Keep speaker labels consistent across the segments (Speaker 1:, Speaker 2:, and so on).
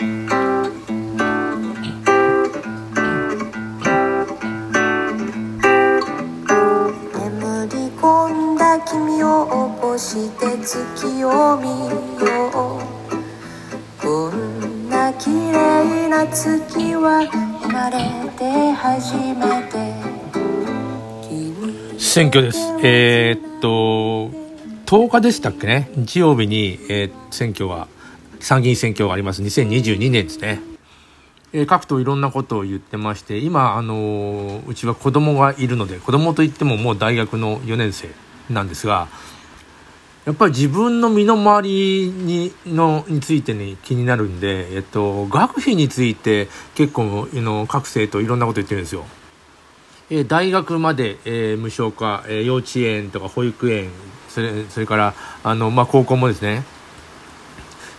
Speaker 1: 眠り込んだ君を起こして月を見ようこんな綺麗な月は生まれて初めて
Speaker 2: 選挙です。えーっと、10日でしたっけね？日曜日に、えー選挙が、参議院選挙があります。2022年ですね。えー各党いろんなことを言ってまして、今、あのーうちは子供がいるので、子供といってももう大学の4年生なんですが、やっぱり自分の身の回りにのについてに気になるんで、えっと、学費について結構の各生徒いろんなこと言ってるんですよ。えー大学まで、えー無償化、えー幼稚園とか保育園それそれからあの、まあ、高校もですね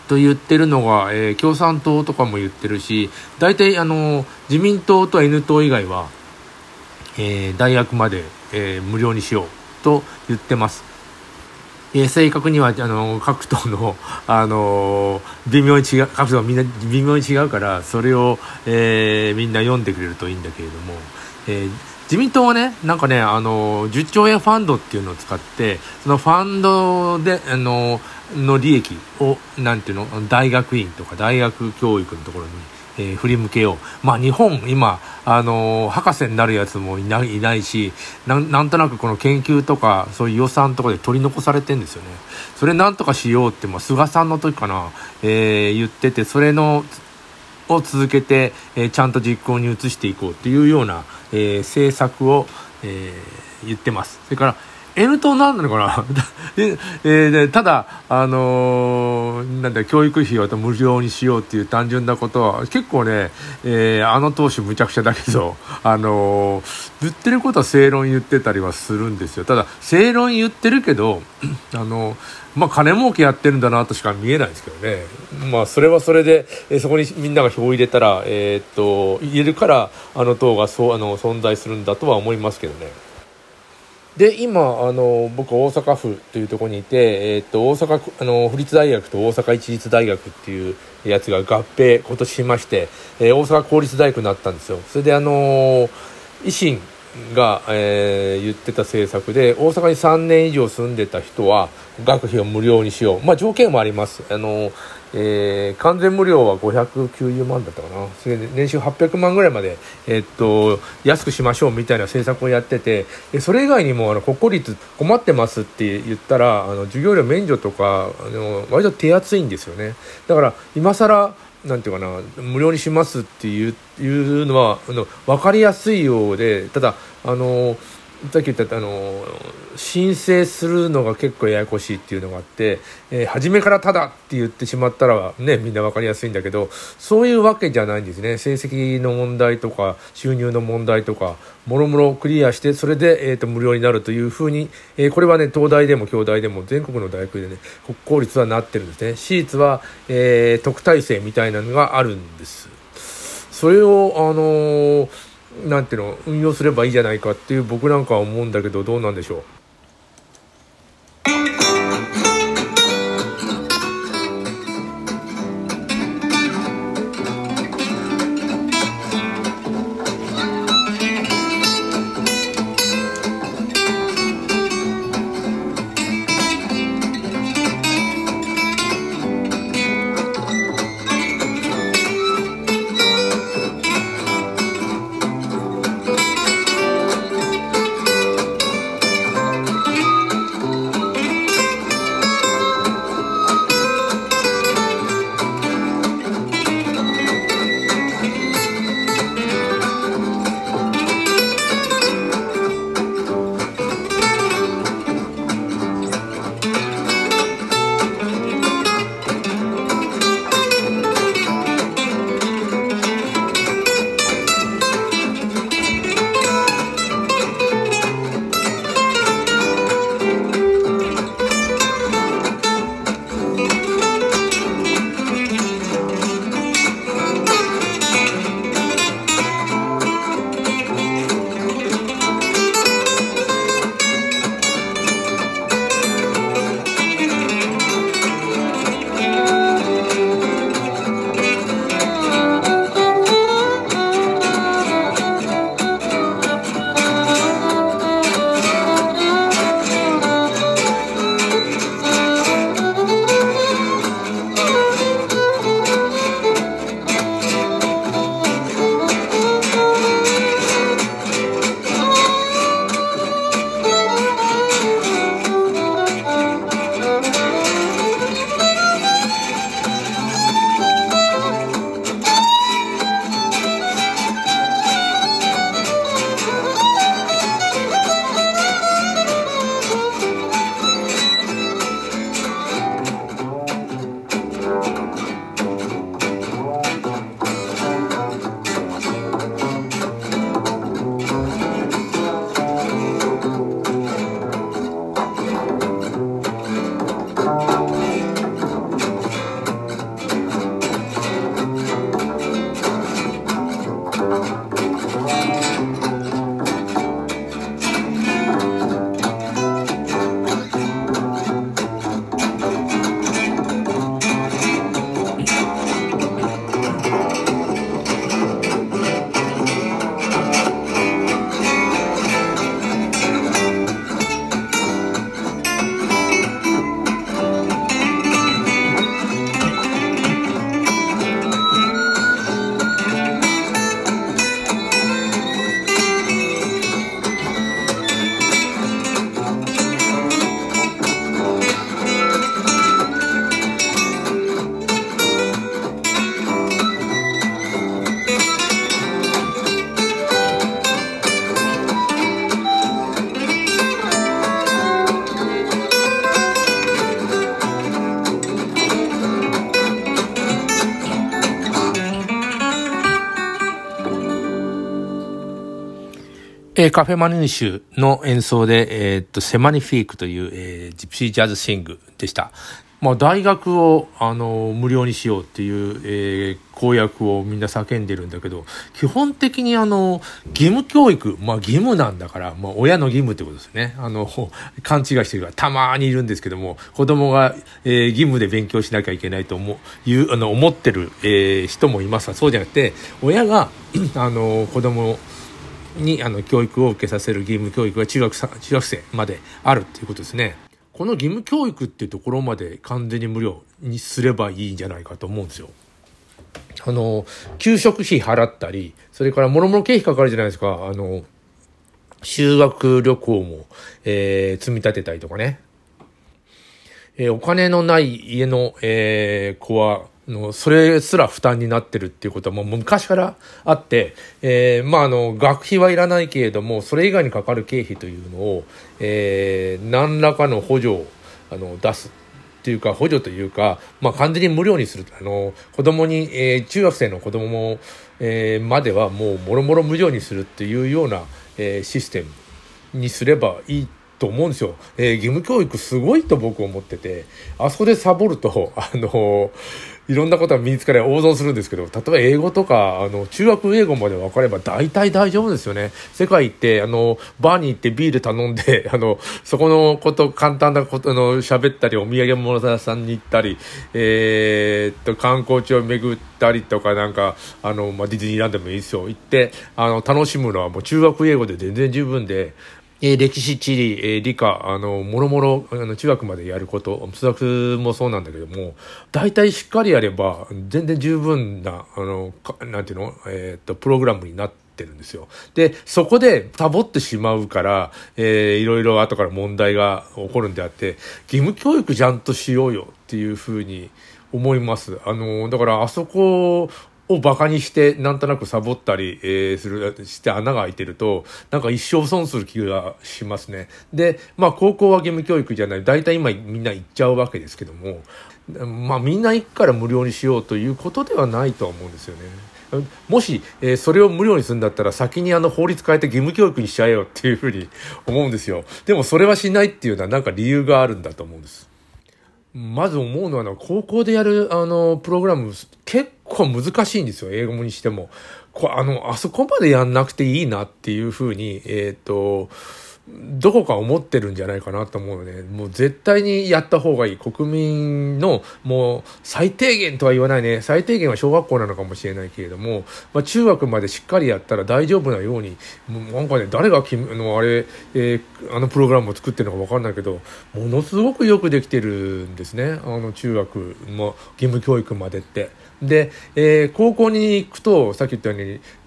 Speaker 2: と言ってるのが、えー共産党とかも言ってるし大体あの自民党と N 党以外は、えー大学まで、えー無料にしようと言ってます。えー正確にはあの各党の、あの微妙に違う各党みんな微妙に違うからそれを、えーみんな読んでくれるといいんだけれども、えー自民党はねなんかね、あの10兆円ファンドっていうのを使ってそのファンドで、あのの利益をなんていうの大学院とか大学教育のところに、えー振り向けよう。まあ日本今、あの博士になるやつもいないいないしなん、なんとなくこの研究とかそういう予算とかで取り残されてんですよね。それなんとかしようって、まあ、菅さんの時かな、えー言ってて、それの、を続けて、えーちゃんと実行に移していこうっていうような、えー政策を、えー言ってます。それから、N 党なんなのかな？で、えーただ、あのーなんだ、教育費を無料にしようっていう単純なことは、結構ね、えーあの党首むちゃくちゃだけど、あのー言ってることは正論言ってたりはするんですよ。ただ、正論言ってるけど、あのまあ、金儲けやってるんだなとしか見えないですけどね。まあ、それはそれで、えーそこにみんなが票を入れたら、えっと、入れるから、あの党がそう、あの、存在するんだとは思いますけどね。で今あの僕大阪府というところにいて、えーっと大阪あの府立大学と大阪市立大学っていうやつが合併今年しまして、えー大阪公立大学になったんですよ。それであの維新が、えー言ってた政策で大阪に3年以上住んでた人は学費を無料にしよう。まあ条件もあります。あの、えー完全無料は590万だったかな。年収800万ぐらいまで、えーっと安くしましょうみたいな政策をやっててでそれ以外にもあの国公立困ってますって言ったらあの授業料免除とかあの割と手厚いんですよね。だから今更なんていうかな無料にしますっていういうのはあの分かりやすいようでただあのさっき言ったあの申請するのが結構ややこしいっていうのがあって、えー初めからただって言ってしまったらねみんな分かりやすいんだけどそういうわけじゃないんですね。成績の問題とか収入の問題とかもろもろクリアしてそれで、えー、と無料になるというふうに、えーこれはね東大でも京大でも全国の大学でね国公立はなってるんですね。私立は、えー特待生みたいなのがあるんです。それをあのーなんていうの運用すればいいじゃないかっていう僕なんかは思うんだけどどうなんでしょう？えー、カフェマニューシュの演奏で、えー、っと、セマニフィークという、えー、ジプシージャズシングでした。まあ、大学を、あの、無料にしようっていう、えー、公約をみんな叫んでるんだけど、基本的にあの、義務教育、まあ義務なんだから、まあ親の義務ってことですね。あの、勘違いしてるからたまにいるんですけども、子供が、えー、義務で勉強しなきゃいけないと思う、いう、あの、思ってる、えー、人もいますが、そうじゃなくて、親が、あの、子供をに、あの、教育を受けさせる義務教育が中学中学生まであるっていうことですね。この義務教育っていうところまで完全に無料にすればいいんじゃないかと思うんですよ。あの、給食費払ったり、それから諸々経費かかるじゃないですか。あの、修学旅行も、えー、積み立てたりとかね。えー、お金のない家の、えー、子は、の、それすら負担になってるっていうことはもう昔からあって、えー、まあ、あの、学費はいらないけれども、それ以外にかかる経費というのを、えー、何らかの補助を、あの、出すっていうか、補助というか、まあ、完全に無料にする。あの、子供に、えー、中学生の子供も、えー、まではもう、もろもろ無料にするっていうような、えー、システムにすればいいと思うんですよ。えー、義務教育すごいと僕思ってて、あそこでサボると、あのいろんなことが身につかない大損するんですけど、例えば英語とか、あの、中学英語まで分かれば大体大丈夫ですよね。世界行って、あの、バーに行ってビール頼んで、あの、そこのこと、簡単なこと、あの、喋ったり、お土産物屋さんに行ったり、えー、っと、観光地を巡ったりとか、なんか、あの、まあ、ディズニーランドもいいですよ。行って、あの、楽しむのはもう中学英語で全然十分で、え歴史、地理、え理科、あの、もろもろ、あの、中学までやること、数学もそうなんだけども、大体しっかりやれば、全然十分な、あの、なんていうの、えー、っと、プログラムになって、るんですよ。で、そこでサボってしまうから、えー、いろいろ後から問題が起こるんであって、義務教育ちゃんとしようよっていうふうに思います。あの、だからあそこをバカにして、なんとなくサボったり、えー、する、して穴が開いてると、なんか一生損する気がしますね。で、まあ高校は義務教育じゃない。大体今みんな行っちゃうわけですけども、まあみんな行くから無料にしようということではないとは思うんですよね。もし、えー、それを無料にするんだったら先にあの法律変えて義務教育にしちゃえよっていうふうに思うんですよ。でもそれはしないっていうのはなんか理由があるんだと思うんです。まず思うのは、高校でやる、あの、プログラム、結構難しいんですよ、英語にしても。こあの、あそこまでやんなくていいなっていうふうに、えっ、ー、と、どこか思ってるんじゃないかなと思うので、もう絶対にやった方がいい。国民のもう最低限とは言わないね。最低限は小学校なのかもしれないけれども、まあ、中学までしっかりやったら大丈夫なように、もうなんかね、誰がきのあれ、えー、あのプログラムを作ってるのかわかんないけど、ものすごくよくできてるんですね。あの中学も義務教育までって。で、えー、高校に行くと、さっき言ったよ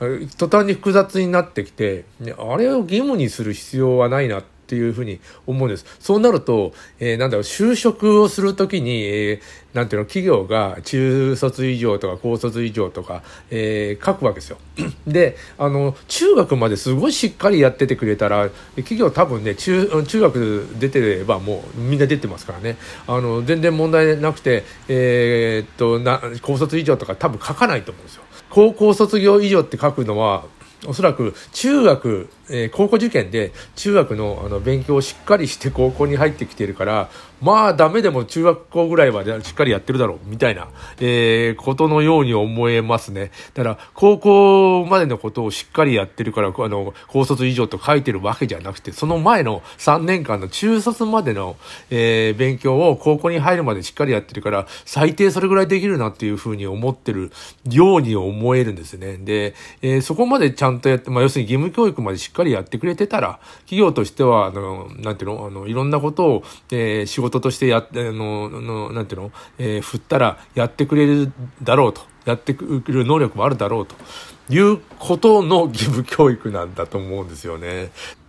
Speaker 2: うに、途端に複雑になってきて、あれを義務にする必要はないなっていうふうに思うんです。そうなると、えー、なんだろう、就職をするときに、えー、なんていうの、企業が中卒以上とか高卒以上とか、えー、書くわけですよ。で、あの、中学まですごいしっかりやっててくれたら、企業多分ね、中、中学出てればもうみんな出てますからね。あの、全然問題なくて、えー、っと、な、高卒以上とか多分書かないと思うんですよ。高校卒業以上って書くのは、おそらく中学、えー、高校受験で中学のあの勉強をしっかりして高校に入ってきてるから、まあダメでも中学校ぐらいはしっかりやってるだろう、みたいな、えー、ことのように思えますね。だから、高校までのことをしっかりやってるから、あの、高卒以上と書いてるわけじゃなくて、その前の3年間の中卒までの、えー、勉強を高校に入るまでしっかりやってるから、最低それぐらいできるなっていうふうに思ってるように思えるんですね。で、えー、そこまでちゃんとやって、まあ、要するに義務教育までしっかりやってくれてたら、企業としては、あの、なんていうの、あの、いろんなことを、えー、仕事事としてやって、あの、のなんていうの、えー、振ったらやってくれるだろうと。やってくる能力もあるだろうということの義務教育なんだと思うんですよね。